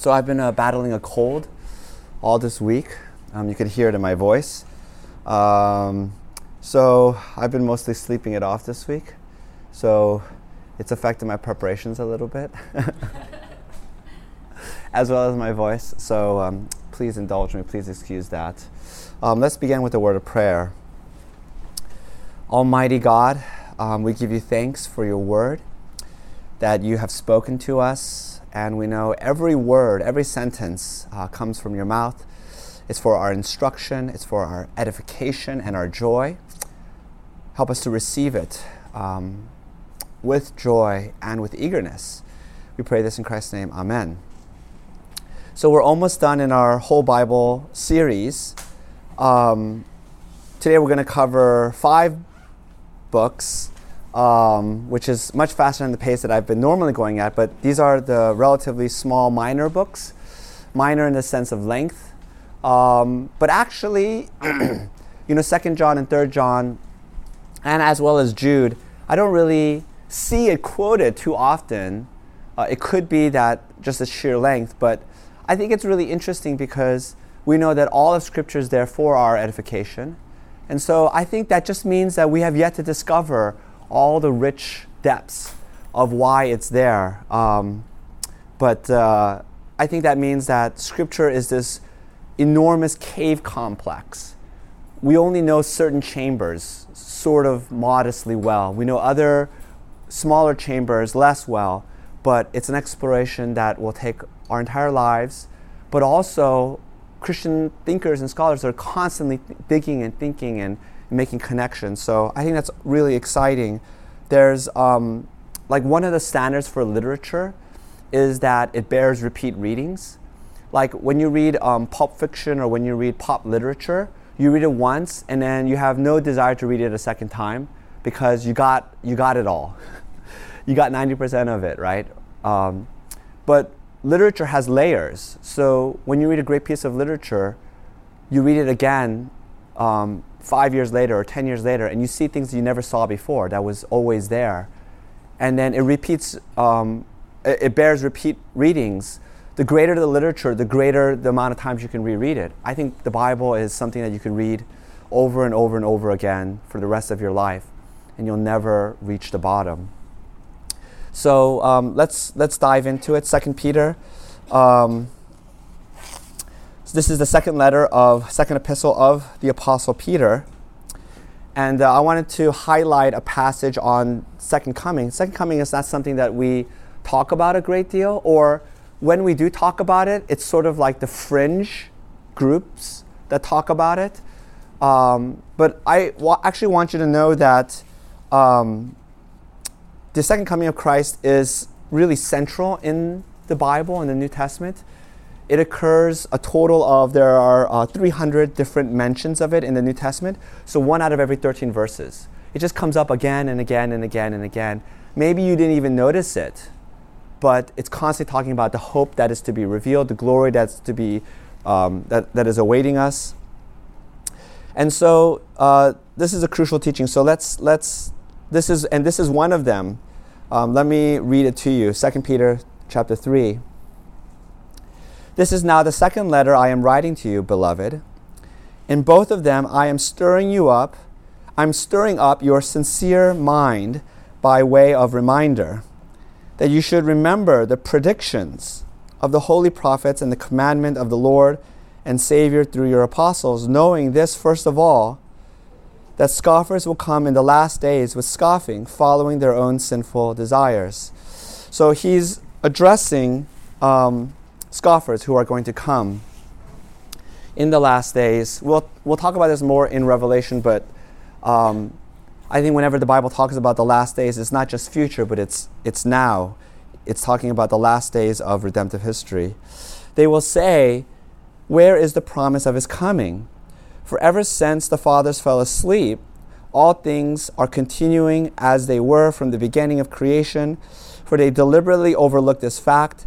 So I've been uh, battling a cold all this week. Um, you could hear it in my voice. Um, so I've been mostly sleeping it off this week. So it's affected my preparations a little bit, as well as my voice. So um, please indulge me. Please excuse that. Um, let's begin with a word of prayer. Almighty God, um, we give you thanks for your word that you have spoken to us, and we know every word, every sentence uh, comes from your mouth. It's for our instruction, it's for our edification and our joy. Help us to receive it um, with joy and with eagerness. We pray this in Christ's name. Amen. So we're almost done in our whole Bible series. Um, today we're going to cover five books, um, which is much faster than the pace that I've been normally going at. But these are the relatively small minor books, minor in the sense of length. Um, but actually, you know, Second John and Third John, and as well as Jude, I don't really see it quoted too often. Uh, it could be that just a sheer length, but I think it's really interesting because we know that all of Scripture is there for our edification. And so I think that just means that we have yet to discover all the rich depths of why it's there. Um, but uh, I think that means that Scripture is this enormous cave complex. We only know certain chambers sort of modestly well. We know other smaller chambers less well, but it's an exploration that will take our entire lives, but also Christian thinkers and scholars are constantly th- digging and thinking and making connections. So I think that's really exciting. There's um, like one of the standards for literature is that it bears repeat readings. Like when you read um, pulp fiction or when you read pop literature, you read it once and then you have no desire to read it a second time because you got you got it all. you got 90% of it, right? Um, but literature has layers. So when you read a great piece of literature, you read it again um, five years later or 10 years later, and you see things you never saw before that was always there. And then it repeats, um, it, it, bears repeat readings. The greater the literature, the greater the amount of times you can reread it. I think the Bible is something that you can read over and over and over again for the rest of your life, and you'll never reach the bottom. So um, let's let's dive into it. Second Peter. Um, so this is the second letter of second epistle of the Apostle Peter, and uh, I wanted to highlight a passage on second coming. Second coming is not something that we talk about a great deal, or when we do talk about it, it's sort of like the fringe groups that talk about it. Um, but I actually want you to know that um, the second coming of Christ is really central in the Bible, in the New Testament. It occurs a total of, there are uh, 300 different mentions of it in the New Testament. So one out of every 13 verses. It just comes up again and again and again and again. Maybe you didn't even notice it, but it's constantly talking about the hope that is to be revealed, the glory that's to be, um, that, that is awaiting us. And so uh, this is a crucial teaching. So let's, let's this is, and this is one of them. Um, let me read it to you. 2 Peter chapter 3. This is now the second letter I am writing to you, beloved. In both of them, I am stirring you up. I'm stirring up your sincere mind by way of reminder that you should remember the predictions of the holy prophets and the commandment of the Lord and Savior through your apostles, knowing this first of all that scoffers will come in the last days with scoffing, following their own sinful desires. So he's addressing um, scoffers who are going to come in the last days. We'll, we'll talk about this more in Revelation, but um, I think whenever the Bible talks about the last days, it's not just future, but it's, it's now. It's talking about the last days of redemptive history. They will say, Where is the promise of his coming? For ever since the fathers fell asleep, all things are continuing as they were from the beginning of creation, for they deliberately overlooked this fact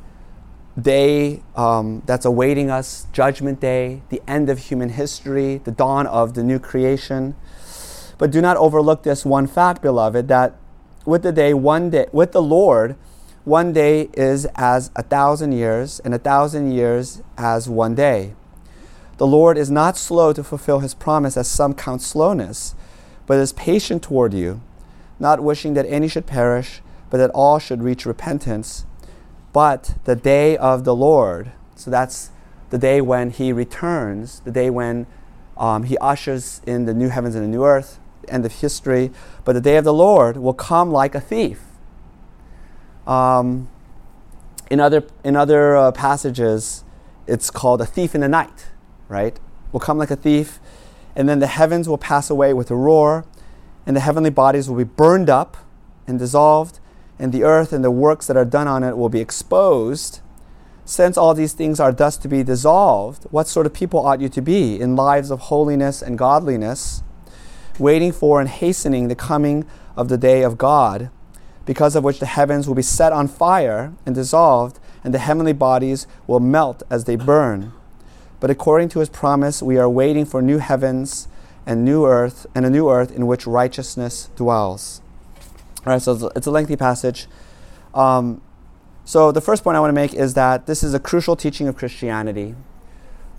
day um, that's awaiting us, Judgment Day, the end of human history, the dawn of the new creation. But do not overlook this one fact, beloved, that with the day, one day, with the Lord, one day is as a thousand years, and a thousand years as one day. The Lord is not slow to fulfill his promise, as some count slowness, but is patient toward you, not wishing that any should perish, but that all should reach repentance. But the day of the Lord, so that's the day when He returns, the day when um, He ushers in the new heavens and the new earth, end of history. But the day of the Lord will come like a thief. Um, in other, in other uh, passages, it's called a thief in the night, right? Will come like a thief, and then the heavens will pass away with a roar, and the heavenly bodies will be burned up and dissolved, and the earth and the works that are done on it will be exposed. Since all these things are thus to be dissolved, what sort of people ought you to be in lives of holiness and godliness, waiting for and hastening the coming of the day of God, because of which the heavens will be set on fire and dissolved, and the heavenly bodies will melt as they burn? But according to his promise, we are waiting for new heavens and new earth and a new earth in which righteousness dwells. All right, so it's a lengthy passage. Um, so the first point I want to make is that this is a crucial teaching of Christianity.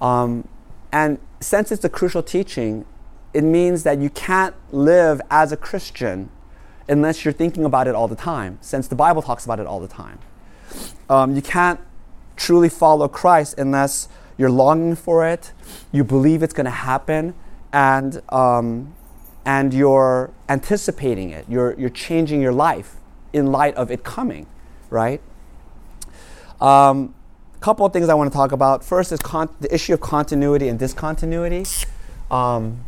Um, and since it's a crucial teaching, it means that you can't live as a Christian unless you're thinking about it all the time, since the Bible talks about it all the time. Um, you can't truly follow Christ unless you're longing for it, you believe it's going to happen, and um, and you're anticipating it. You're, you're changing your life in light of it coming, right? A um, couple of things I want to talk about. First is con- the issue of continuity and discontinuity. Um,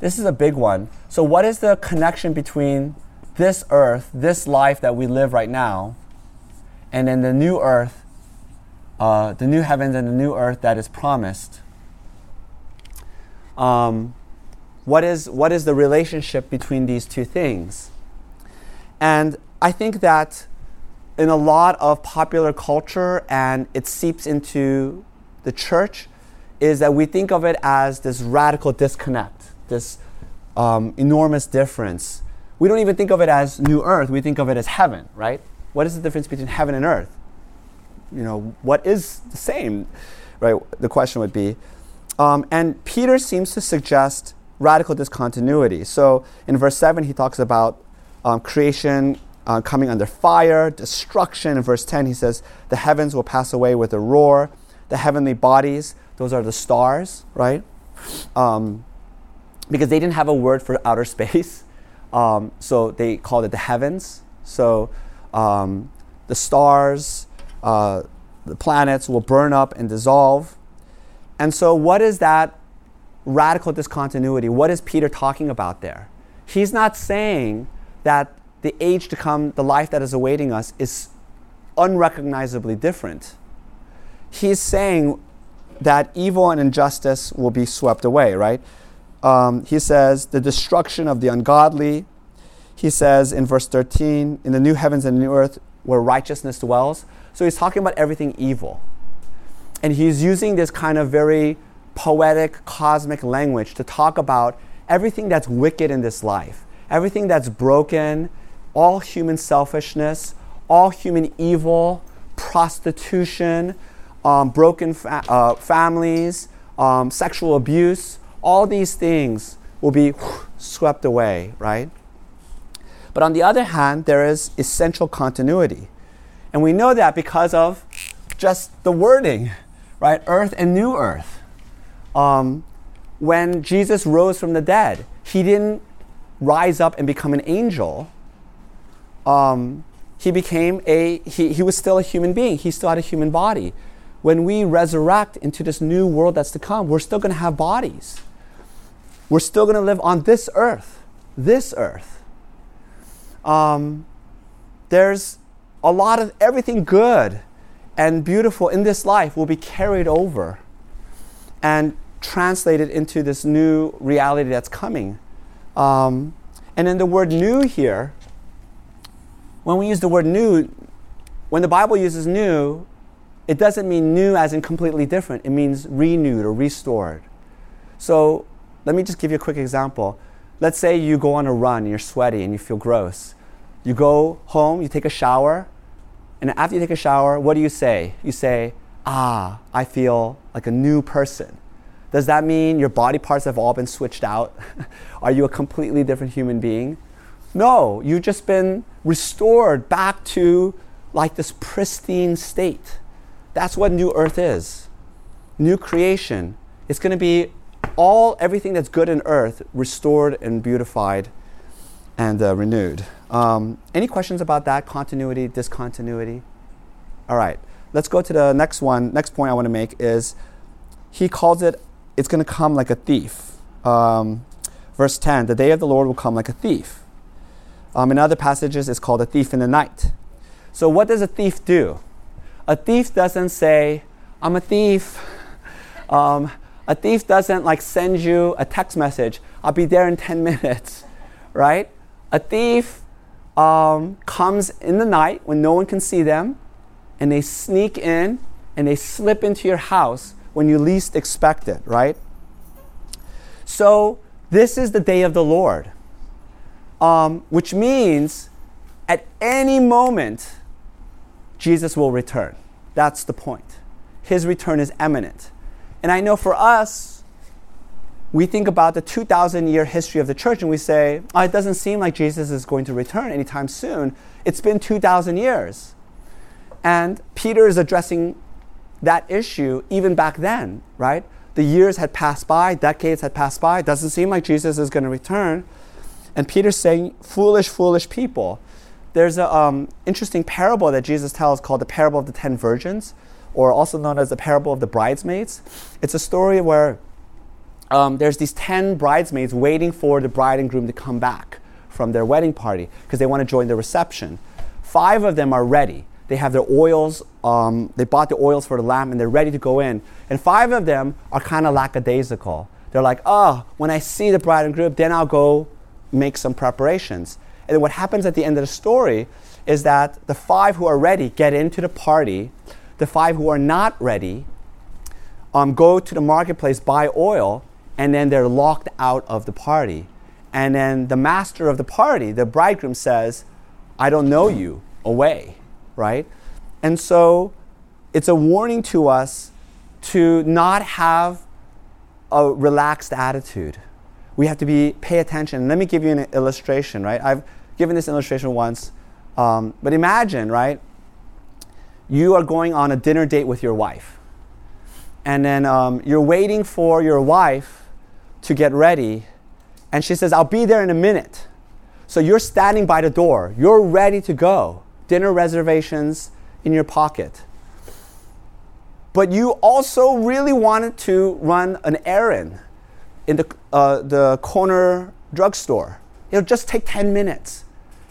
this is a big one. So, what is the connection between this earth, this life that we live right now, and then the new earth, uh, the new heavens and the new earth that is promised? Um, what is, what is the relationship between these two things? And I think that in a lot of popular culture, and it seeps into the church, is that we think of it as this radical disconnect, this um, enormous difference. We don't even think of it as new earth, we think of it as heaven, right? What is the difference between heaven and earth? You know, what is the same, right? The question would be. Um, and Peter seems to suggest radical discontinuity. So in verse 7, he talks about um, creation uh, coming under fire, destruction. In verse 10, he says, The heavens will pass away with a roar. The heavenly bodies, those are the stars, right? Um, because they didn't have a word for outer space. Um, so they called it the heavens. So um, the stars, uh, the planets will burn up and dissolve. And so, what is that radical discontinuity. What is Peter talking about there? He's not saying that the age to come, the life that is awaiting us, is unrecognizably different. He's saying that evil and injustice will be swept away, right? Um, he says, the destruction of the ungodly. He says in verse 13, in the new heavens and new earth where righteousness dwells. So he's talking about everything evil. And he's using this kind of very poetic, cosmic language to talk about everything that's wicked in this life, everything that's broken, all human selfishness, all human evil, prostitution, um, broken fa- uh, families, um, sexual abuse, all these things will be swept away, right? But on the other hand, there is essential continuity. And we know that because of just the wording, right? Earth and new earth um, when Jesus rose from the dead, he didn't rise up and become an angel. Um, he became a, he, he was still a human being. He still had a human body. When we resurrect into this new world that's to come, we're still going to have bodies. We're still going to live on this earth, this earth. Um, there's a lot of everything good and beautiful in this life will be carried over and translate it into this new reality that's coming. Um, and then the word new here, when we use the word new, when the Bible uses new, it doesn't mean new as in completely different. It means renewed or restored. So let me just give you a quick example. Let's say you go on a run and you're sweaty and you feel gross. You go home, you take a shower, and after you take a shower, what do you say? You say, Ah, I feel like a new person. Does that mean your body parts have all been switched out? Are you a completely different human being? No, you've just been restored back to like this pristine state. That's what new earth is. New creation. It's going to be all everything that's good in earth restored and beautified and uh, renewed. Um, any questions about that? Continuity, discontinuity? All right, let's go to the next one. Next point I want to make is he calls it, it's going to come like a thief. Um, verse 10 the day of the Lord will come like a thief. Um, in other passages, it's called a thief in the night. So, what does a thief do? A thief doesn't say, I'm a thief. Um, a thief doesn't like send you a text message, I'll be there in 10 minutes, right? A thief um, comes in the night when no one can see them, and they sneak in and they slip into your house when you least expect it, right? So, this is the day of the Lord, um, which means at any moment, Jesus will return. That's the point. His return is imminent. And I know for us, we think about the 2,000 year history of the church and we say, oh, it doesn't seem like Jesus is going to return anytime soon. It's been 2,000 years. And Peter is addressing that issue even back then, right? The years had passed by, decades had passed by. It doesn't seem like Jesus is going to return. And Peter's saying, foolish, foolish people. There's an um, interesting parable that Jesus tells called the parable of the ten virgins or also known as the parable of the bridesmaids. It's a story where um, there's these 10 bridesmaids waiting for the bride and groom to come back from their wedding party because they want to join the reception. Five of them are ready. They have their oils, um, they bought the oils for the lamp and they're ready to go in. And five of them are kind of lackadaisical. They're like, oh, when I see the bride and groom, then I'll go make some preparations. And what happens at the end of the story is that the five who are ready get into the party the five who are not ready um, go to the marketplace, buy oil, and then they're locked out of the party. And then the master of the party, the bridegroom, says, I don't know you, away, right? And so it's a warning to us to not have a relaxed attitude. We have to be pay attention. Let me give you an illustration, right? I've given this illustration once, um, but imagine, right? you are going on a dinner date with your wife. And then um, you're waiting for your wife to get ready. And she says, I'll be there in a minute. So you're standing by the door. You're ready to go. Dinner reservations in your pocket. But you also really wanted to run an errand in the, uh, the corner drugstore. It'll just take 10 minutes.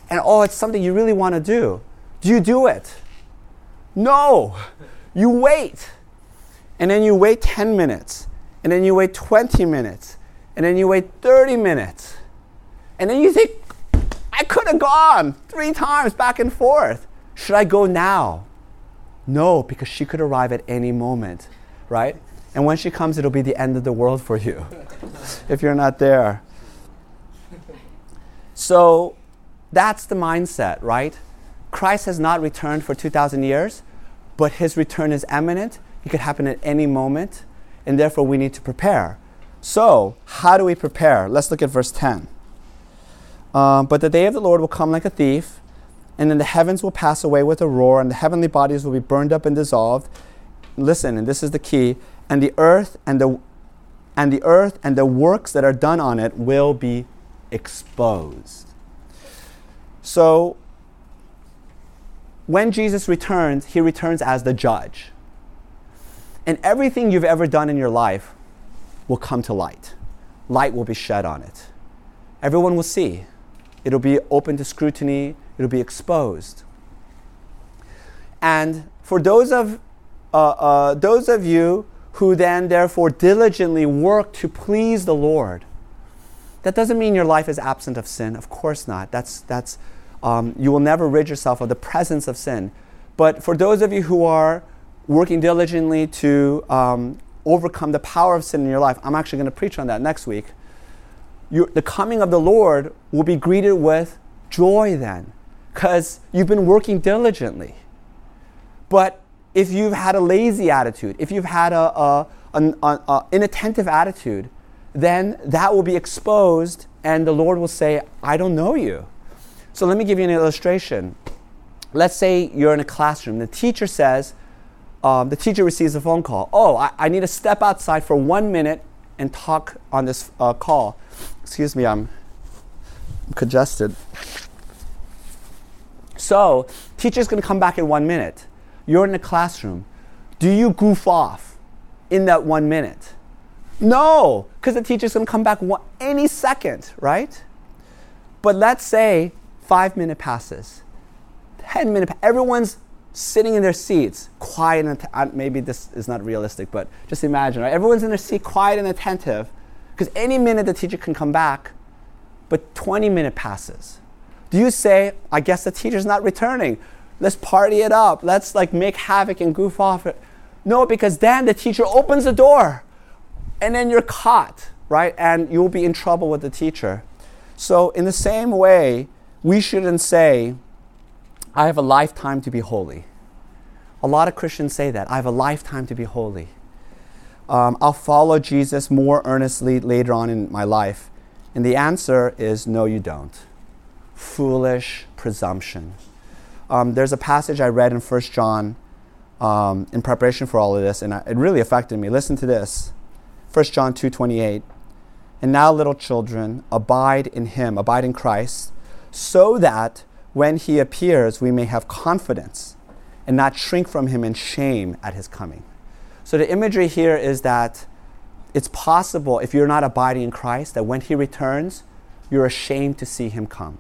And oh, it's something you really want to do. Do you do it? No, you wait. And then you wait 10 minutes. And then you wait 20 minutes. And then you wait 30 minutes. And then you think, I could have gone three times back and forth. Should I go now? No, because she could arrive at any moment, right? And when she comes, it'll be the end of the world for you if you're not there. So that's the mindset, right? Christ has not returned for 2,000 years, but his return is imminent. It could happen at any moment, and therefore we need to prepare. So, how do we prepare? Let's look at verse 10. Um, but the day of the Lord will come like a thief, and then the heavens will pass away with a roar, and the heavenly bodies will be burned up and dissolved. Listen, and this is the key, and the earth and the and the earth and the works that are done on it will be exposed. So when Jesus returns, he returns as the judge. And everything you've ever done in your life will come to light. Light will be shed on it. Everyone will see. It'll be open to scrutiny, it'll be exposed. And for those of, uh, uh, those of you who then therefore diligently work to please the Lord. That doesn't mean your life is absent of sin. Of course not. That's, that's, um, you will never rid yourself of the presence of sin. But for those of you who are working diligently to um, overcome the power of sin in your life, I'm actually going to preach on that next week. You the coming of the Lord will be greeted with joy then, because you've been working diligently. But if you've had a lazy attitude, if you've had a, an inattentive attitude, then that will be exposed, and the Lord will say, I don't know you. So let me give you an illustration. Let's say you're in a classroom. The teacher says, um, the teacher receives a phone call. Oh, I, I, need to step outside for one minute and talk on this uh, call. Excuse me, I'm congested. So, teacher's going to come back in one minute. You're in the classroom. Do you goof off in that one minute? No, because the teacher's going to come back one, any second, right? But let's say five minute passes, 10 minute, everyone's sitting in their seats, quiet and att- maybe this is not realistic, but just imagine, right? Everyone's in their seat, quiet and attentive, because any minute the teacher can come back, but 20 minute passes. Do you say, I guess the teacher's not returning? Let's party it up. Let's like make havoc and goof off. it. No, because then the teacher opens the door and then you're caught, right? And you'll be in trouble with the teacher. So, in the same way, we shouldn't say, I have a lifetime to be holy. A lot of Christians say that. I have a lifetime to be holy. Um, I'll follow Jesus more earnestly later on in my life. And the answer is no, you don't. Foolish presumption. Um, there's a passage I read in 1 John um, in preparation for all of this, and I, it really affected me. Listen to this 1 John 2.28 And now, little children, abide in him, abide in Christ, so that when he appears, we may have confidence and not shrink from him in shame at his coming. So, the imagery here is that it's possible, if you're not abiding in Christ, that when he returns, you're ashamed to see him come.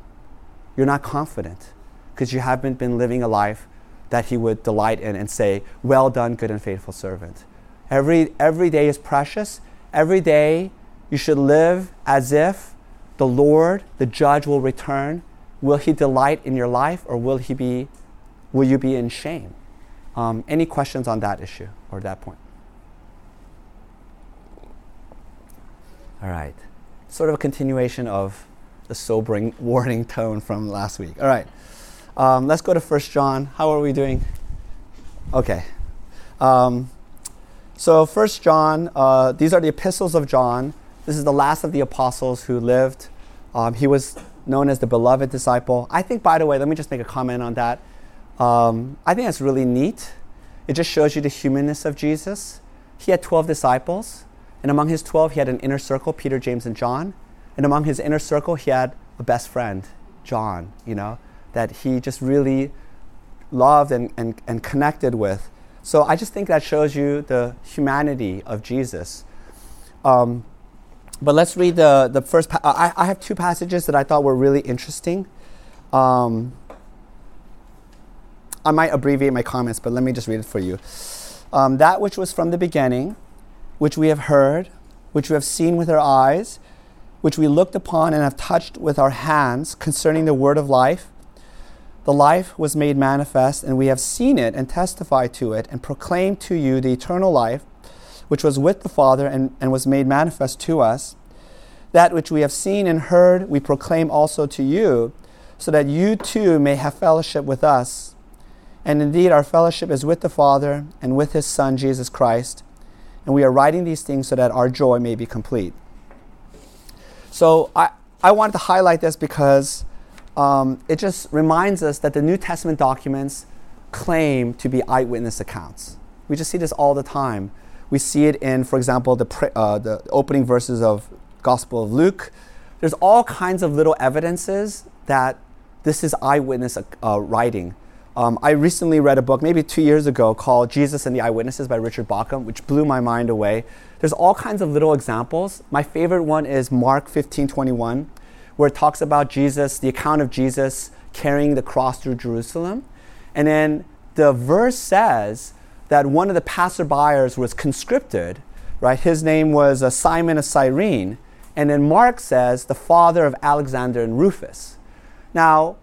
You're not confident because you haven't been living a life that He would delight in and say, Well done, good and faithful servant. Every, every day is precious. Every day you should live as if the Lord, the judge, will return. Will He delight in your life or will, he be, will you be in shame? Um, any questions on that issue or that point? All right. Sort of a continuation of the sobering warning tone from last week. All right. Um, let's go to First John. How are we doing? Okay. Um, so First John, uh, these are the epistles of John. This is the last of the apostles who lived. Um, he was known as the beloved disciple. I think, by the way, let me just make a comment on that. Um, I think that's really neat. It just shows you the humanness of Jesus. He had 12 disciples, and among his 12, he had an inner circle, Peter, James, and John. And among his inner circle, he had a best friend, John, you know that he just really loved and, and, and connected with. So I just think that shows you the humanity of Jesus. Um, but let's read the, the first. Pa- I, I have two passages that I thought were really interesting. Um, I might abbreviate my comments, but let me just read it for you. Um, that which was from the beginning, which we have heard, which we have seen with our eyes, which we looked upon and have touched with our hands concerning the word of life. The life was made manifest, and we have seen it and testified to it and proclaimed to you the eternal life, which was with the Father and, and was made manifest to us. That which we have seen and heard, we proclaim also to you, so that you too may have fellowship with us. And indeed, our fellowship is with the Father and with his Son, Jesus Christ. And we are writing these things so that our joy may be complete. So I, I wanted to highlight this because um, it just reminds us that the New Testament documents claim to be eyewitness accounts. We just see this all the time. We see it in, for example, the, uh, the opening verses of Gospel of Luke. There's all kinds of little evidences that this is eyewitness uh, writing. Um, I recently read a book, maybe two years ago, called Jesus and the Eyewitnesses by Richard Bauckham, which blew my mind away. There's all kinds of little examples. My favorite one is Mark 15 21 where it talks about Jesus, the account of Jesus carrying the cross through Jerusalem. And then the verse says that one of the passerbyers was conscripted, right? His name was uh, Simon of Cyrene. And then Mark says the father of Alexander and Rufus. Now,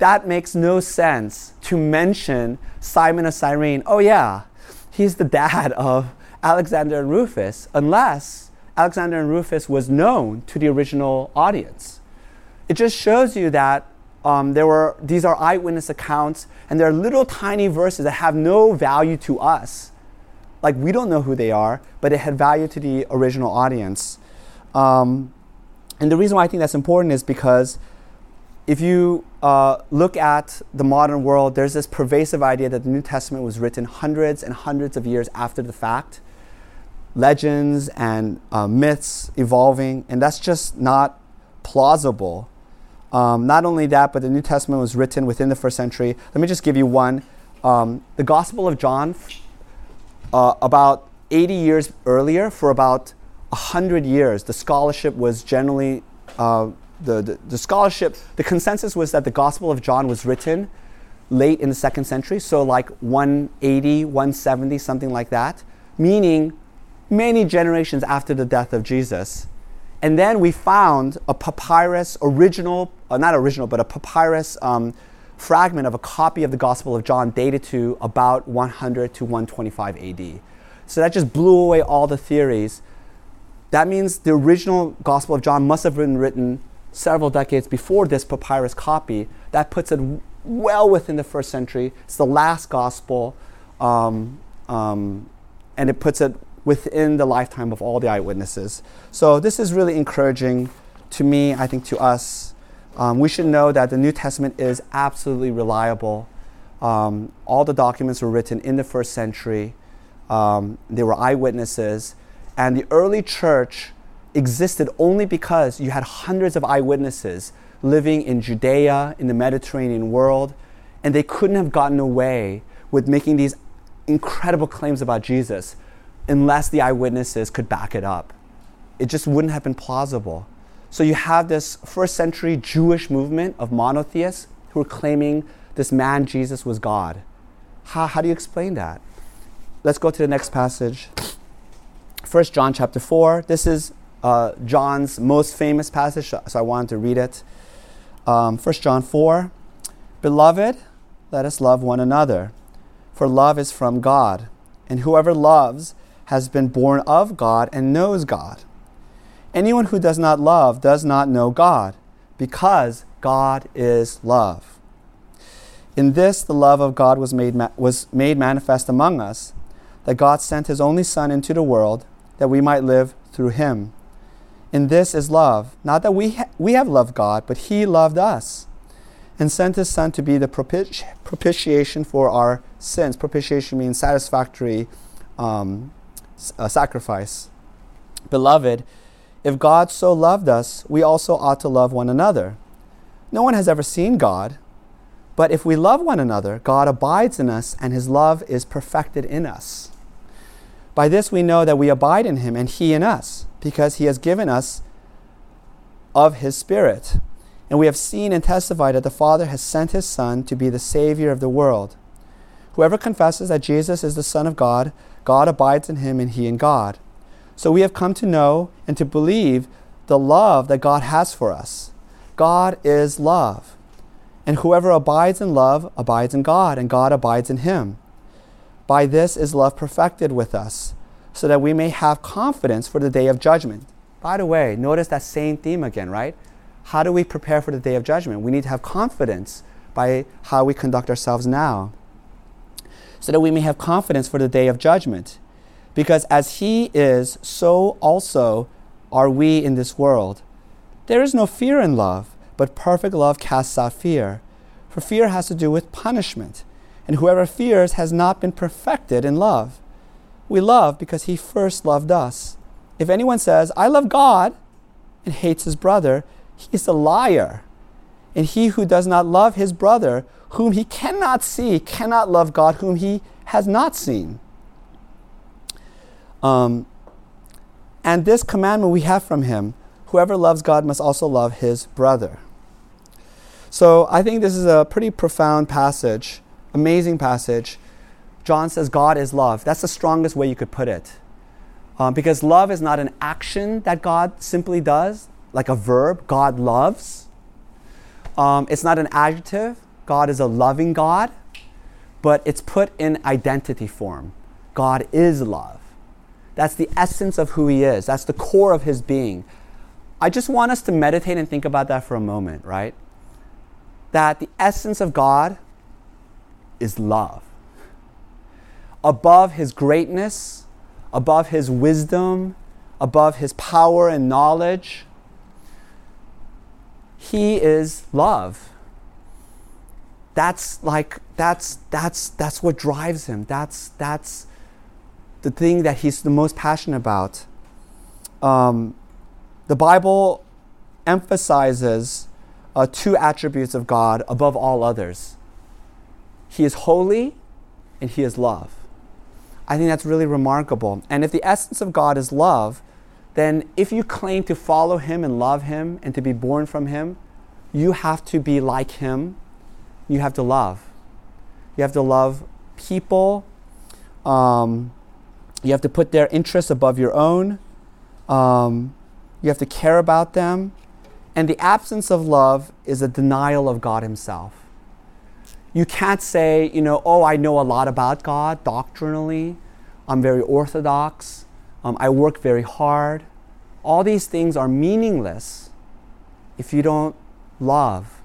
that makes no sense to mention Simon of Cyrene. Oh, yeah, he's the dad of Alexander and Rufus, unless Alexander and Rufus was known to the original audience. It just shows you that um, there were these are eyewitness accounts, and they're little tiny verses that have no value to us. Like we don't know who they are, but it had value to the original audience. Um, and the reason why I think that's important is because if you uh, look at the modern world, there's this pervasive idea that the New Testament was written hundreds and hundreds of years after the fact. Legends and uh, myths evolving, and that's just not plausible. Um, not only that, but the New Testament was written within the first century. Let me just give you one. Um, the Gospel of John, uh, about 80 years earlier, for about 100 years, the scholarship was generally, uh, the, the, the, scholarship, the consensus was that the Gospel of John was written late in the second century, so like 180, 170, something like that, meaning many generations after the death of Jesus. And then we found a papyrus, original, uh, not original, but a papyrus um, fragment of a copy of the Gospel of John dated to about 100 to 125 AD. So that just blew away all the theories. That means the original Gospel of John must have been written several decades before this papyrus copy. That puts it well within the first century. It's the last Gospel, um, um, and it puts it within the lifetime of all the eyewitnesses. So this is really encouraging to me, I think to us. Um, we should know that the New Testament is absolutely reliable. Um, all the documents were written in the first century. Um, they were eyewitnesses. And the early church existed only because you had hundreds of eyewitnesses living in Judea, in the Mediterranean world, and they couldn't have gotten away with making these incredible claims about Jesus unless the eyewitnesses could back it up. It just wouldn't have been plausible. So you have this first century Jewish movement of monotheists who are claiming this man Jesus was God. How, how do you explain that? Let's go to the next passage. First John chapter 4. This is uh, John's most famous passage, so I wanted to read it. Um, 1 John 4. Beloved, let us love one another, for love is from God, and whoever loves has been born of God and knows God. Anyone who does not love does not know God, because God is love. In this, the love of God was made, ma- was made manifest among us, that God sent his only Son into the world that we might live through him. In this is love, not that we, ha- we have loved God, but he loved us and sent his Son to be the propiti- propitiation for our sins. Propitiation means satisfactory um, a sacrifice. Beloved, if God so loved us, we also ought to love one another. No one has ever seen God, but if we love one another, God abides in us, and his love is perfected in us. By this we know that we abide in him, and he in us, because he has given us of his Spirit. And we have seen and testified that the Father has sent his Son to be the Savior of the world. Whoever confesses that Jesus is the Son of God, God abides in him and he in God. So we have come to know and to believe the love that God has for us. God is love. And whoever abides in love abides in God, and God abides in him. By this is love perfected with us, so that we may have confidence for the day of judgment. By the way, notice that same theme again, right? How do we prepare for the day of judgment? We need to have confidence by how we conduct ourselves now so that we may have confidence for the day of judgment. Because as He is, so also are we in this world. There is no fear in love, but perfect love casts out fear. For fear has to do with punishment, and whoever fears has not been perfected in love. We love because He first loved us. If anyone says, I love God, and hates his brother, he is a liar. And he who does not love his brother, whom he cannot see, cannot love God, whom he has not seen. Um, and this commandment we have from him whoever loves God must also love his brother. So I think this is a pretty profound passage, amazing passage. John says God is love. That's the strongest way you could put it. Um, because love is not an action that God simply does, like a verb, God loves. Um, it's not an adjective, God is a loving God, but it's put in identity form. God is love. That's the essence of who He is, that's the core of His being. I just want us to meditate and think about that for a moment, right? That the essence of God is love. Above His greatness, above his wisdom, above his power and knowledge. He is love. That's like that's that's that's what drives him. That's that's the thing that he's the most passionate about. Um, the Bible emphasizes uh, two attributes of God above all others. He is holy and he is love. I think that's really remarkable. And if the essence of God is love, then if you claim to follow Him and love Him and to be born from Him, you have to be like Him. You have to love. You have to love people. Um, you have to put their interests above your own. Um, you have to care about them. And the absence of love is a denial of God Himself. You can't say, you know, oh, I know a lot about God doctrinally. I'm very orthodox. Um, I work very hard. All these things are meaningless if you don't love.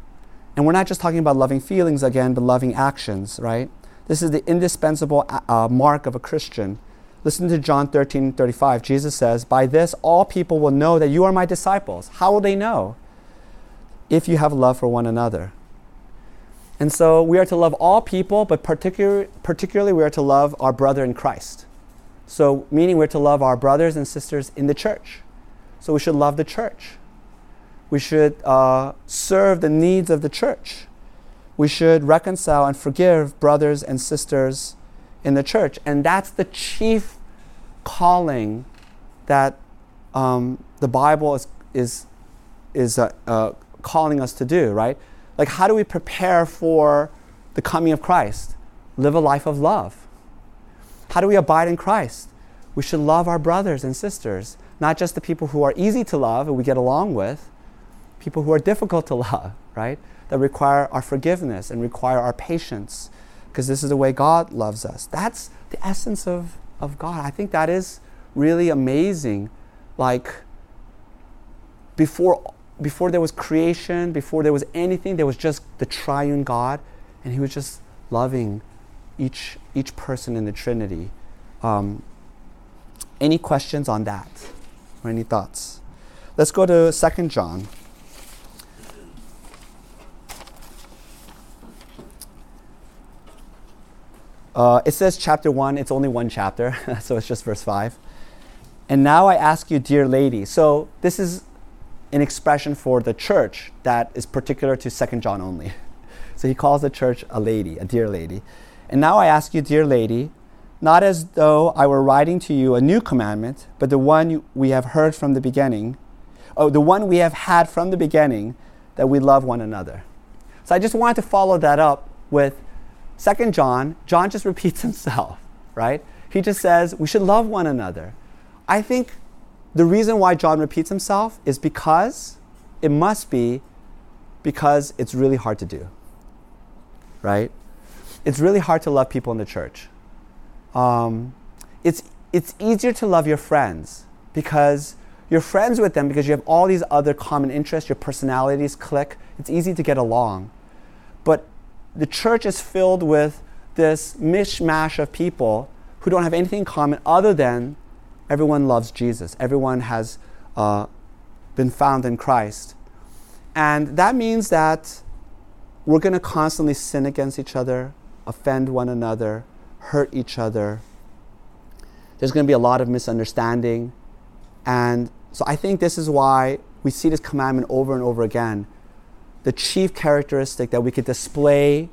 And we're not just talking about loving feelings again, but loving actions, right? This is the indispensable uh, uh mark of a Christian. Listen to John 13 35. Jesus says, By this all people will know that you are my disciples. How will they know? If you have love for one another. And so we are to love all people, but particular, particularly we are to love our brother in Christ. So, meaning we're to love our brothers and sisters in the church. So, we should love the church. We should uh, serve the needs of the church. We should reconcile and forgive brothers and sisters in the church. And that's the chief calling that um, the Bible is, is, is uh, uh, calling us to do, right? Like, how do we prepare for the coming of Christ? Live a life of love. How do we abide in Christ? We should love our brothers and sisters, not just the people who are easy to love and we get along with, people who are difficult to love, right? That require our forgiveness and require our patience, because this is the way God loves us. That's the essence of, of God. I think that is really amazing. Like, before before there was creation, before there was anything, there was just the triune God, and He was just loving each, each person in the Trinity. Um, any questions on that? Or any thoughts? Let's go to Second John. Uh, it says chapter 1, it's only one chapter, so it's just verse 5. And now I ask you, dear lady. So this is an expression for the church that is particular to Second John only. So he calls the church a lady, a dear lady. And now I ask you, dear lady, not as though I were writing to you a new commandment, but the one we have heard from the beginning, oh, the one we have had from the beginning, that we love one another. So I just wanted to follow that up with Second John. John just repeats himself, right? He just says we should love one another. I think the reason why John repeats himself is because it must be because it's really hard to do. Right? It's really hard to love people in the church. Um, it's, it's easier to love your friends because you're friends with them because you have all these other common interests, your personalities click. It's easy to get along. But the church is filled with this mishmash of people who don't have anything in common other than Everyone loves Jesus. Everyone has uh, been found in Christ. And that means that we're going to constantly sin against each other, offend one another, hurt each other. There's going to be a lot of misunderstanding. And so I think this is why we see this commandment over and over again. The chief characteristic that we could display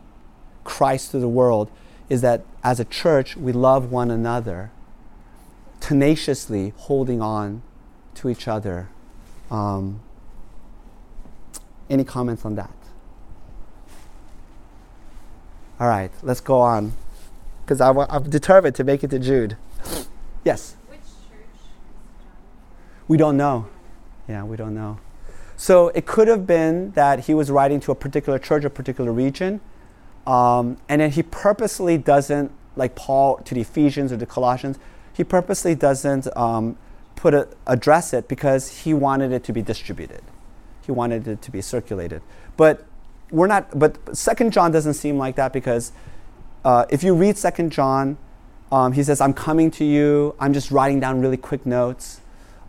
Christ to the world is that as a church, we love one another tenaciously holding on to each other. Um, any comments on that? All right, let's go on. because I'm, I'm determined to make it to Jude. Yes? Which church? We don't know. Yeah, we don't know. So it could have been that he was writing to a particular church, a particular region, um, and then he purposely doesn't, like Paul to the Ephesians or the Colossians, he purposely doesn't um, put a, address it because he wanted it to be distributed. He wanted it to be circulated. But we're not. But Second John doesn't seem like that because uh, if you read Second John, um, he says, "I'm coming to you. I'm just writing down really quick notes."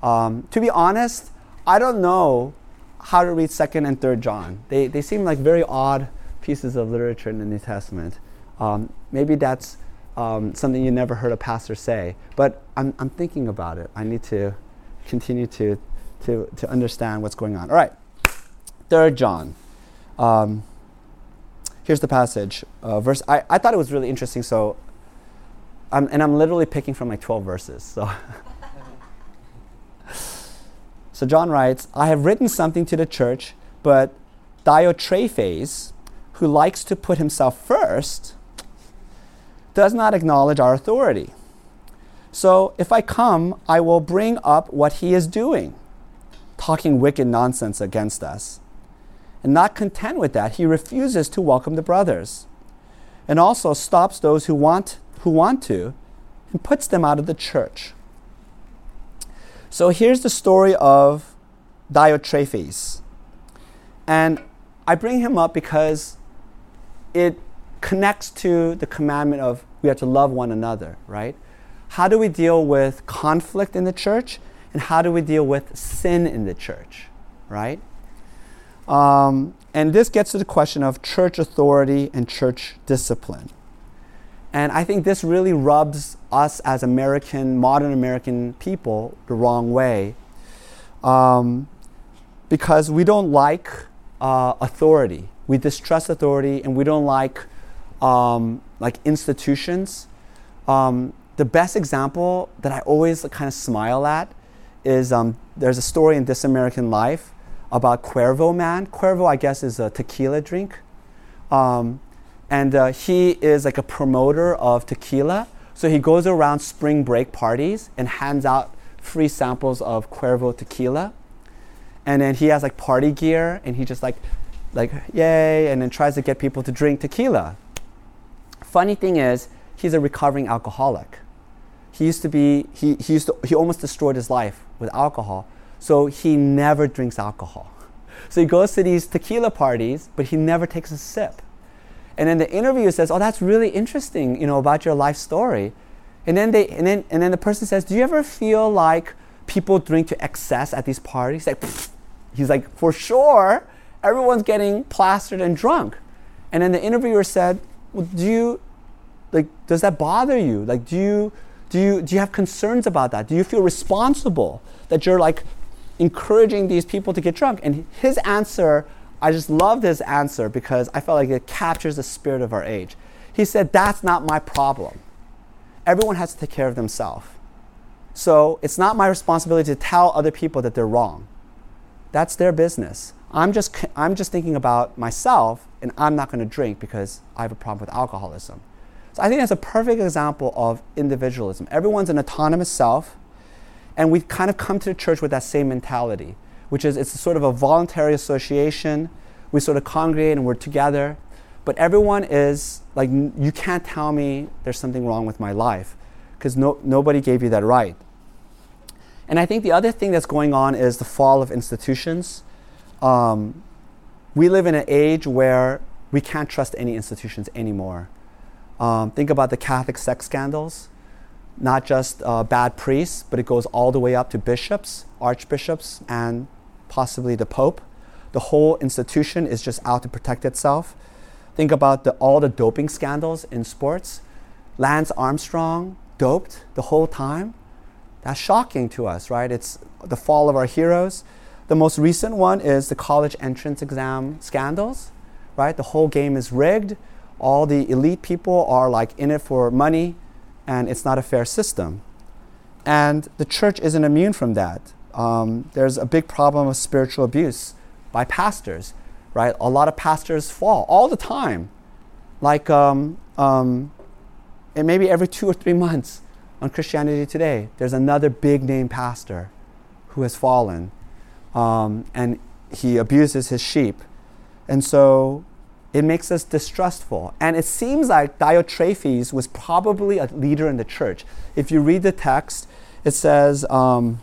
Um, to be honest, I don't know how to read Second and Third John. They they seem like very odd pieces of literature in the New Testament. Um, maybe that's um, something you never heard a pastor say, but I'm, I'm thinking about it. I need to continue to, to, to understand what's going on. All right, Third John. Um, here's the passage. Uh, verse. I, I thought it was really interesting. So, I'm, and I'm literally picking from like 12 verses. So, so John writes, "I have written something to the church, but Diotrephes, who likes to put himself first, does not acknowledge our authority. So, if I come, I will bring up what he is doing, talking wicked nonsense against us." And not content with that, he refuses to welcome the brothers and also stops those who want, who want to and puts them out of the church. So here's the story of Diotrephes. And I bring him up because it connects to the commandment of we have to love one another, right? How do we deal with conflict in the church? And how do we deal with sin in the church, right? Um, and this gets to the question of church authority and church discipline. And I think this really rubs us as American, modern American people the wrong way um, because we don't like uh, authority. We distrust authority and we don't like um, like institutions. Um, the best example that I always kind of smile at is um, there's a story in This American Life about Cuervo Man. Cuervo, I guess, is a tequila drink. Um, and uh, he is like a promoter of tequila. So he goes around spring break parties and hands out free samples of Cuervo tequila. And then he has like party gear and he just like, like, yay, and then tries to get people to drink tequila. Funny thing is, he's a recovering alcoholic. He used to be, he, he, used to, he almost destroyed his life with alcohol. So he never drinks alcohol. So he goes to these tequila parties, but he never takes a sip. And then the interviewer says, "Oh, that's really interesting, you know, about your life story." And then they, and then, and then the person says, "Do you ever feel like people drink to excess at these parties?" Like, he's like, "For sure, everyone's getting plastered and drunk." And then the interviewer said, "Do you, like, does that bother you? Like, do you, do you, do you have concerns about that? Do you feel responsible that you're like encouraging these people to get drunk. And his answer, I just loved his answer because I felt like it captures the spirit of our age. He said, That's not my problem. Everyone has to take care of themselves. So it's not my responsibility to tell other people that they're wrong. That's their business. I'm just, I'm just thinking about myself, and I'm not going to drink because I have a problem with alcoholism. So I think that's a perfect example of individualism. Everyone's an autonomous self and we kind of come to the church with that same mentality, which is it's sort of a voluntary association. We sort of congregate and we're together. But everyone is like, you can't tell me there's something wrong with my life because no, nobody gave you that right. And I think the other thing that's going on is the fall of institutions. Um, we live in an age where we can't trust any institutions anymore. Um, think about the Catholic sex scandals not just uh, bad priests, but it goes all the way up to bishops, archbishops, and possibly the Pope. The whole institution is just out to protect itself. Think about the, all the doping scandals in sports. Lance Armstrong doped the whole time. That's shocking to us, right? It's the fall of our heroes. The most recent one is the college entrance exam scandals, right? The whole game is rigged. All the elite people are like in it for money and it's not a fair system. And the church isn't immune from that. Um, there's a big problem of spiritual abuse by pastors, right? A lot of pastors fall all the time. Like, um, um, and maybe every two or three months on Christianity Today, there's another big name pastor who has fallen um, and he abuses his sheep. And so it makes us distrustful. And it seems like Diotrephes was probably a leader in the church. If you read the text, it says um,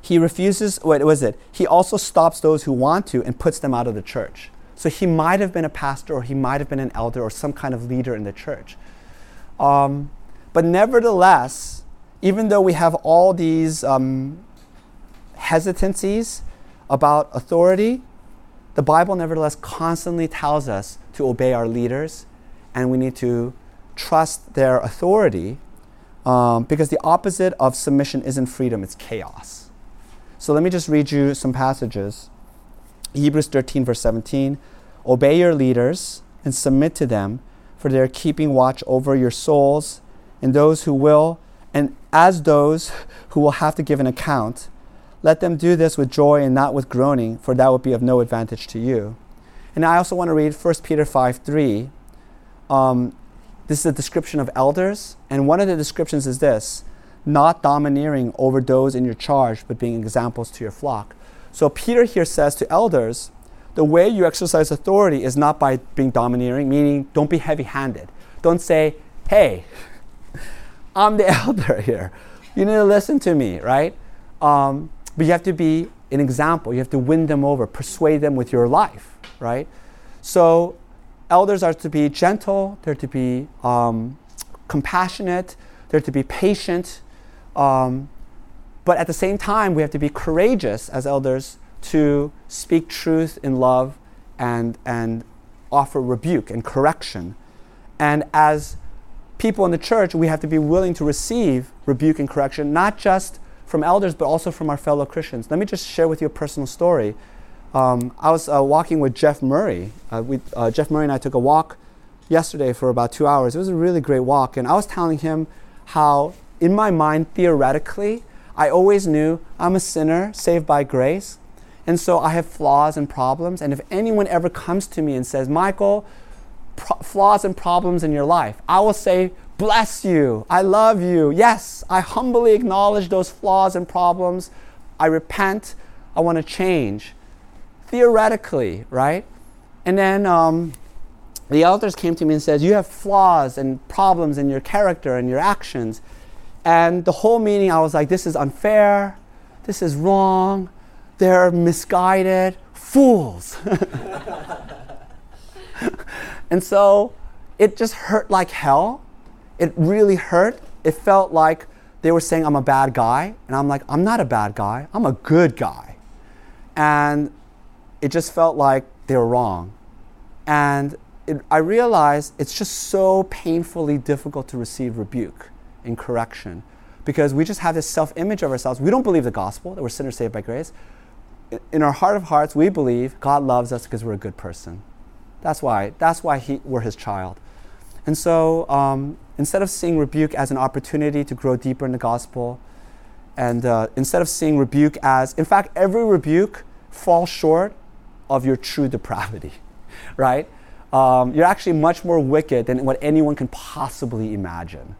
he refuses, what was it? He also stops those who want to and puts them out of the church. So he might have been a pastor or he might have been an elder or some kind of leader in the church. Um, but nevertheless, even though we have all these um, hesitancies about authority, the Bible nevertheless constantly tells us to obey our leaders and we need to trust their authority um, because the opposite of submission isn't freedom, it's chaos. So let me just read you some passages. Hebrews 13, verse 17 Obey your leaders and submit to them, for they are keeping watch over your souls and those who will, and as those who will have to give an account. Let them do this with joy and not with groaning, for that would be of no advantage to you. And I also want to read 1 Peter 5 3. Um, this is a description of elders, and one of the descriptions is this not domineering over those in your charge, but being examples to your flock. So Peter here says to elders, the way you exercise authority is not by being domineering, meaning don't be heavy handed. Don't say, hey, I'm the elder here. You need to listen to me, right? Um, but you have to be an example. You have to win them over, persuade them with your life, right? So elders are to be gentle, they're to be um, compassionate, they're to be patient. Um, but at the same time, we have to be courageous as elders to speak truth in love and, and offer rebuke and correction. And as people in the church, we have to be willing to receive rebuke and correction, not just from elders, but also from our fellow Christians. Let me just share with you a personal story. Um, I was uh, walking with Jeff Murray. Uh, we, uh, Jeff Murray and I took a walk yesterday for about two hours. It was a really great walk. And I was telling him how, in my mind, theoretically, I always knew I'm a sinner saved by grace. And so I have flaws and problems. And if anyone ever comes to me and says, Michael, pro- flaws and problems in your life, I will say, bless you. I love you. Yes, I humbly acknowledge those flaws and problems. I repent. I want to change. Theoretically, right? And then um, the elders came to me and said, You have flaws and problems in your character and your actions. And the whole meeting, I was like, This is unfair. This is wrong. They're misguided. Fools. and so it just hurt like hell it really hurt. It felt like they were saying I'm a bad guy. And I'm like, I'm not a bad guy. I'm a good guy. And it just felt like they were wrong. And it, I realized it's just so painfully difficult to receive rebuke and correction because we just have this self image of ourselves. We don't believe the gospel, that we're sinners saved by grace. In our heart of hearts, we believe God loves us because we're a good person. That's why. That's why he, we're His child. And so um, instead of seeing rebuke as an opportunity to grow deeper in the gospel, and uh, instead of seeing rebuke as, in fact, every rebuke falls short of your true depravity, right? Um, you're actually much more wicked than what anyone can possibly imagine.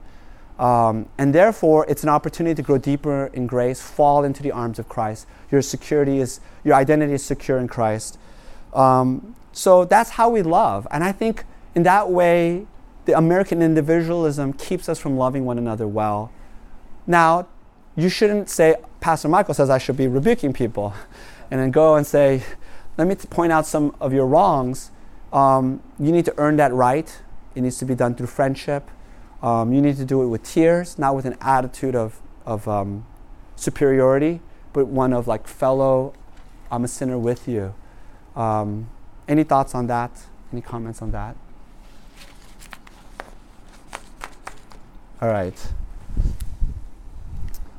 Um, and therefore, it's an opportunity to grow deeper in grace, fall into the arms of Christ. Your security is, your identity is secure in Christ. Um, so that's how we love. And I think in that way, the American individualism keeps us from loving one another well. Now, you shouldn't say, Pastor Michael says I should be rebuking people, and then go and say, let me point out some of your wrongs. Um, you need to earn that right. It needs to be done through friendship. Um, you need to do it with tears, not with an attitude of, of um, superiority, but one of like, fellow, I'm a sinner with you. Um, any thoughts on that? Any comments on that? All right.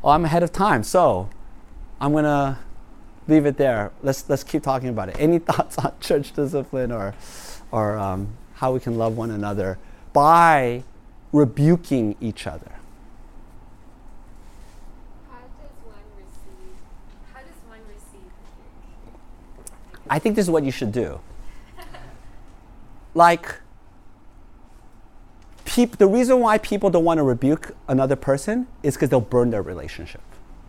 Oh, I'm ahead of time, so I'm gonna leave it there. Let's let's keep talking about it. Any thoughts on church discipline or or um, how we can love one another by rebuking each other? How does one receive? How does one receive? I think this is what you should do. like the reason why people don't want to rebuke another person is because they'll burn their relationship,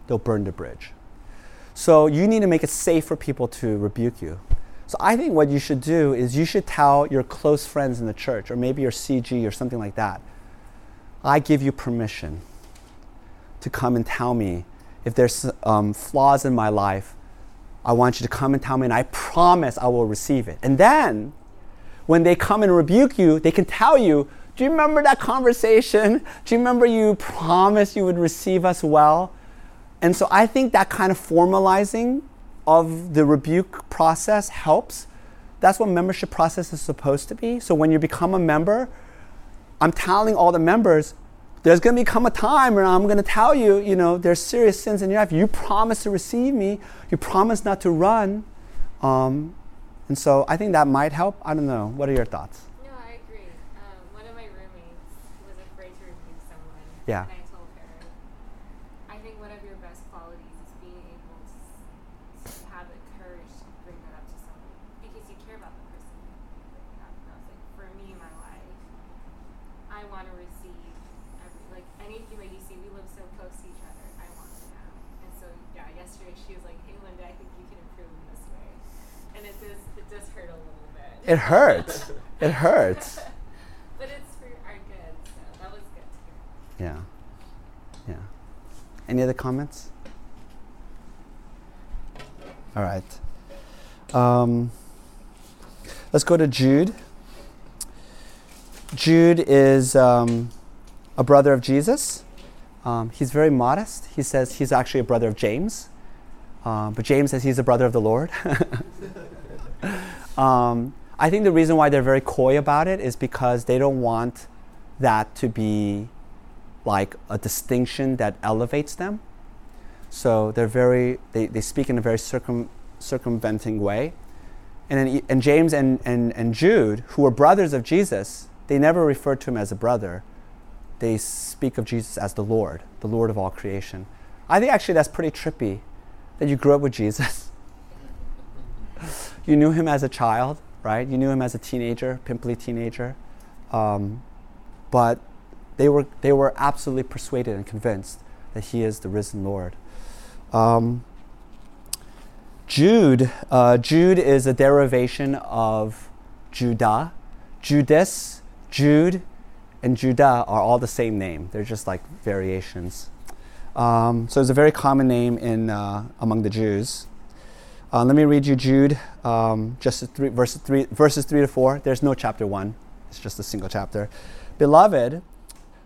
they'll burn the bridge. So you need to make it safe for people to rebuke you. So I think what you should do is you should tell your close friends in the church, or maybe your CG or something like that, I give you permission to come and tell me if there's um, flaws in my life. I want you to come and tell me, and I promise I will receive it. And then, when they come and rebuke you, they can tell you, Do you remember that conversation? Do you remember you promised you would receive us well? And so I think that kind of formalizing of the rebuke process helps. That's what membership process is supposed to be. So when you become a member, I'm telling all the members, there's going to become a time where I'm going to tell you, you know, there's serious sins in your life. You promised to receive me. You promised not to run. Um, and so I think that might help. I don't know. What are your thoughts? No, I agree. Um, one of my roommates was afraid to rebuke someone. Yeah. And I told her, I think one of your best qualities is being able to, to have the courage to bring that up to someone because you care about the person. And I was like, for me in my life, I want to receive every, like anything that you see. We live so close to each other. I want to know. And so yeah, yesterday she was like, Hey Linda, I think you can improve in this way. And it does it does hurt a little bit. It hurts. it hurts. but it's for our good, so that was good to hear. Yeah. Yeah. Any other comments? All right. Um, let's go to Jude. Jude is um, a brother of Jesus. Um, he's very modest. He says he's actually a brother of James, um, but James says he's a brother of the Lord. um, I think the reason why they're very coy about it is because they don't want that to be like a distinction that elevates them. So they're very, they, they speak in a very circum, circumventing way. And, then, and James and, and, and Jude, who were brothers of Jesus, they never refer to him as a brother. They speak of Jesus as the Lord, the Lord of all creation. I think actually that's pretty trippy that you grew up with Jesus. you knew him as a child, right? You knew him as a teenager, pimply teenager. Um, but they were, they were absolutely persuaded and convinced that he is the risen Lord. Um, Jude, uh, Jude is a derivation of Judah. Judas, Jude, and Judah are all the same name. They're just like variations. Um, so it's a very common name in, uh, among the Jews. Uh, let me read you Jude, um, just three, verses, three, verses 3 to 4. There's no chapter 1, it's just a single chapter. Beloved,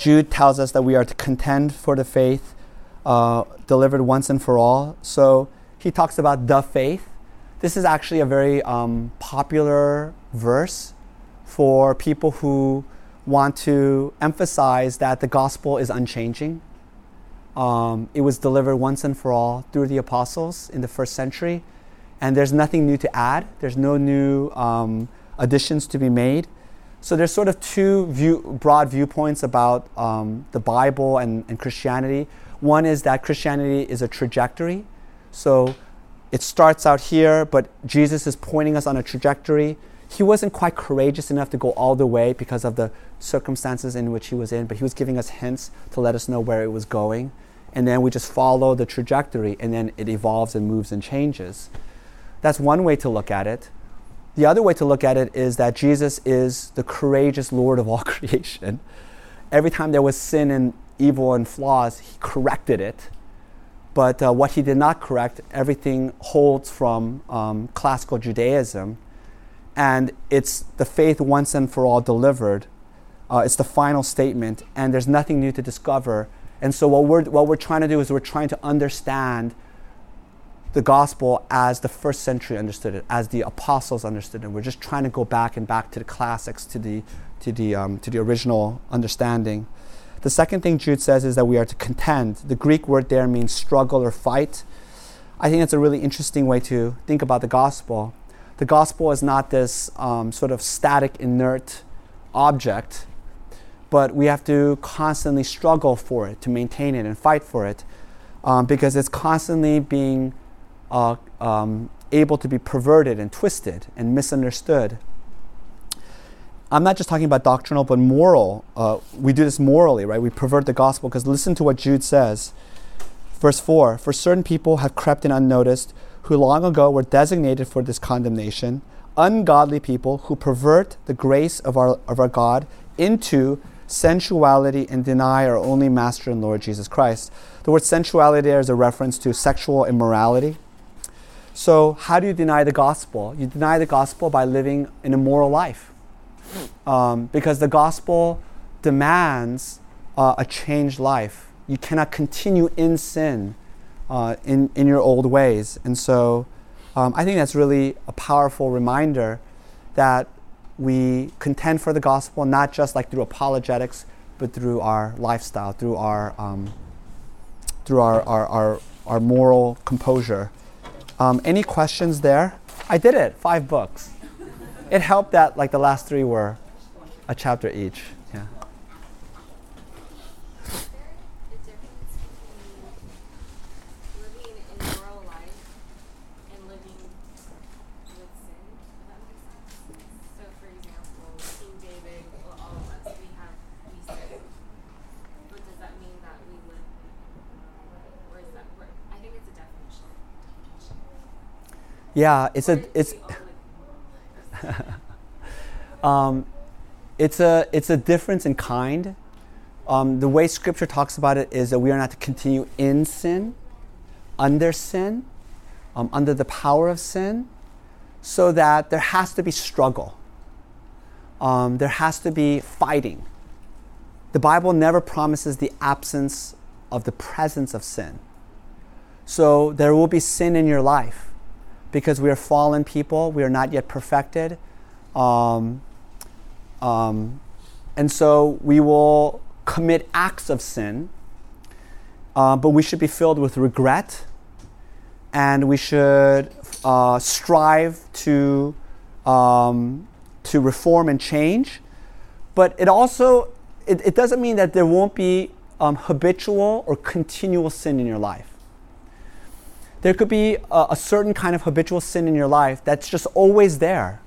Jude tells us that we are to contend for the faith uh, delivered once and for all. So he talks about the faith. This is actually a very um, popular verse for people who want to emphasize that the gospel is unchanging. Um, it was delivered once and for all through the apostles in the first century, and there's nothing new to add. There's no new um, additions to be made. So there's sort of two view, broad viewpoints about um, the Bible and, and Christianity. One is that Christianity is a trajectory. So it starts out here, but Jesus is pointing us on a trajectory. He wasn't quite courageous enough to go all the way because of the circumstances in which he was in, but he was giving us hints to let us know where it was going. And then we just follow the trajectory, and then it evolves and moves and changes. That's one way to look at it. The other way to look at it is that Jesus is the courageous Lord of all creation. Every time there was sin and evil and flaws, he corrected it. But uh, what he did not correct, everything holds from um, classical Judaism. And it's the faith once and for all delivered. Uh, it's the final statement, and there's nothing new to discover. And so, what we're, what we're trying to do is we're trying to understand the gospel as the first century understood it, as the apostles understood it. We're just trying to go back and back to the classics, to the, to the, um, to the original understanding. The second thing Jude says is that we are to contend. The Greek word there means struggle or fight. I think that's a really interesting way to think about the gospel. The gospel is not this um, sort of static, inert object, but we have to constantly struggle for it, to maintain it and fight for it, um, because it's constantly being uh, um, able to be perverted and twisted and misunderstood. I'm not just talking about doctrinal, but moral. Uh, we do this morally, right? We pervert the gospel because listen to what Jude says. Verse 4 For certain people have crept in unnoticed, who long ago were designated for this condemnation, ungodly people who pervert the grace of our, of our God into sensuality and deny our only Master and Lord Jesus Christ. The word sensuality there is a reference to sexual immorality. So, how do you deny the gospel? You deny the gospel by living an immoral life. Um, because the gospel demands uh, a changed life. You cannot continue in sin uh, in, in your old ways. And so um, I think that's really a powerful reminder that we contend for the gospel, not just like through apologetics, but through our lifestyle, through our, um, through our, our, our, our moral composure. Um, any questions there? I did it, five books. It helped that like the last three were a chapter each. Yeah. Is there a difference between living an immoral life and living with sin? Does that make sense? So, for example, King David, well, all of us, we have we sin. But does that mean that we live, or is that? Or, I think it's a definition. Yeah, it's a it's um, it's a it's a difference in kind. Um, the way Scripture talks about it is that we are not to continue in sin, under sin, um, under the power of sin, so that there has to be struggle. Um, there has to be fighting. The Bible never promises the absence of the presence of sin. So there will be sin in your life because we are fallen people. We are not yet perfected. Um, um, and so we will commit acts of sin, uh, but we should be filled with regret and we should uh, strive to, um, to reform and change. But it also it, it doesn't mean that there won't be um, habitual or continual sin in your life. There could be a, a certain kind of habitual sin in your life that's just always there.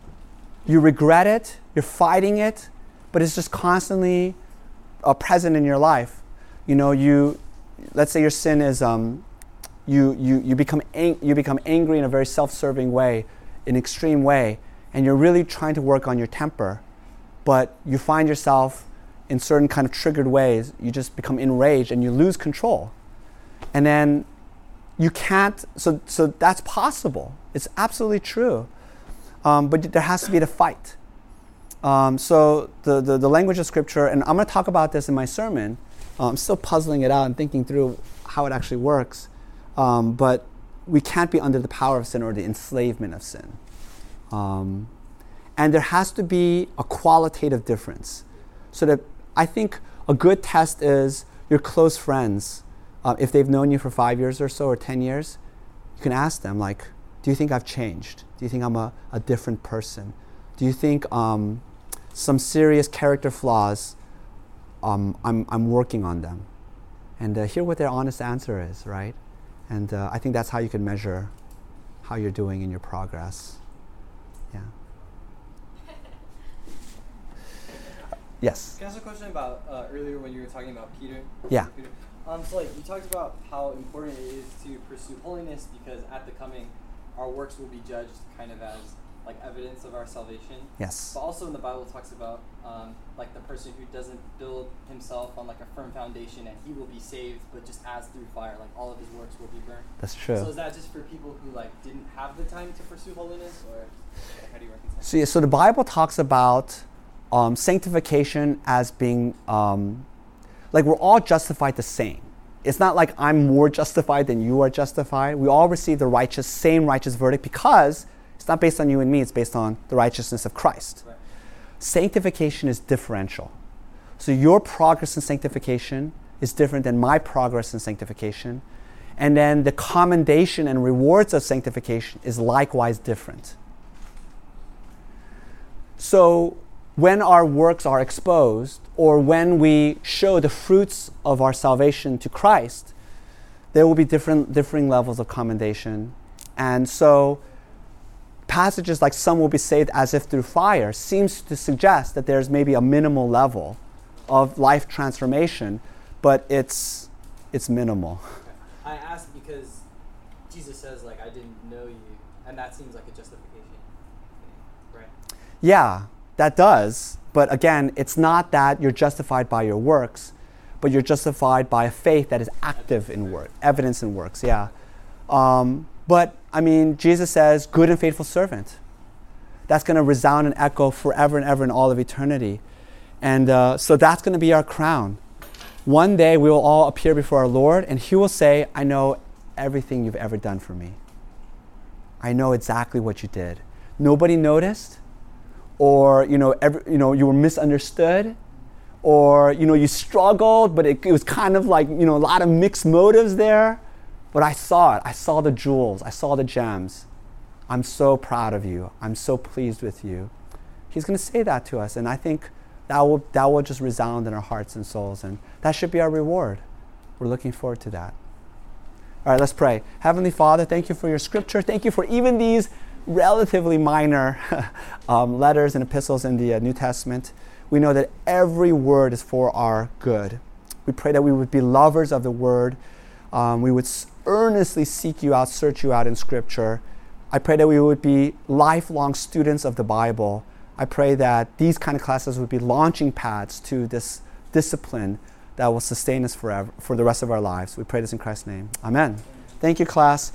You regret it, you're fighting it, but it's just constantly uh, present in your life. You know, you, let's say your sin is, um, you, you, you, become ang- you become angry in a very self serving way, an extreme way, and you're really trying to work on your temper, but you find yourself in certain kind of triggered ways, you just become enraged and you lose control. And then you can't, so, so that's possible. It's absolutely true. Um, but there has to be the fight. Um, so the, the, the, language of scripture, and I'm going to talk about this in my sermon. Uh, I'm still puzzling it out and thinking through how it actually works. Um, but we can't be under the power of sin or the enslavement of sin. Um, and there has to be a qualitative difference. So that I think a good test is your close friends. Uh, if they've known you for five years or so or 10 years, you can ask them, like, do you think I've changed? Do you think I'm a, a different person? Do you think um, some serious character flaws, um, I'm, I'm working on them? And uh, hear what their honest answer is, right? And uh, I think that's how you can measure how you're doing in your progress. Yeah. Yes. Can I ask a question about uh, earlier when you were talking about Peter? Yeah. Peter? Um, so like you talked about how important it is to pursue holiness because at the coming, our works will be judged kind of as like evidence of our salvation. Yes. But also in the Bible it talks about um, like the person who doesn't build himself on like a firm foundation and he will be saved, but just as through fire, like all of his works will be burned. That's true. So is that just for people who like didn't have the time to pursue holiness, or like, how do you reconcile? So, yeah, so the Bible talks about um, sanctification as being um, like we're all justified the same. It's not like I'm more justified than you are justified. We all receive the righteous, same righteous verdict because it's not based on you and me, it's based on the righteousness of Christ. Right. Sanctification is differential. So your progress in sanctification is different than my progress in sanctification. And then the commendation and rewards of sanctification is likewise different. So when our works are exposed, or when we show the fruits of our salvation to Christ, there will be different differing levels of commendation. And so passages like some will be saved as if through fire seems to suggest that there's maybe a minimal level of life transformation, but it's it's minimal. I ask because Jesus says like I didn't know you, and that seems like a justification, right? Yeah, that does. But again, it's not that you're justified by your works, but you're justified by a faith that is active in work, evidence in works. Yeah. Um, but I mean, Jesus says, "Good and faithful servant." That's going to resound and echo forever and ever in all of eternity, and uh, so that's going to be our crown. One day we will all appear before our Lord, and He will say, "I know everything you've ever done for me. I know exactly what you did. Nobody noticed." Or you know, every, you know, you were misunderstood, or you know, you struggled, but it, it was kind of like you know, a lot of mixed motives there. But I saw it. I saw the jewels. I saw the gems. I'm so proud of you. I'm so pleased with you. He's going to say that to us, and I think that will that will just resound in our hearts and souls, and that should be our reward. We're looking forward to that. All right, let's pray. Heavenly Father, thank you for your scripture. Thank you for even these relatively minor um, letters and epistles in the uh, New Testament, we know that every word is for our good. We pray that we would be lovers of the word. Um, we would earnestly seek you out, search you out in Scripture. I pray that we would be lifelong students of the Bible. I pray that these kind of classes would be launching pads to this discipline that will sustain us forever for the rest of our lives. We pray this in Christ's name. Amen. Thank you, class.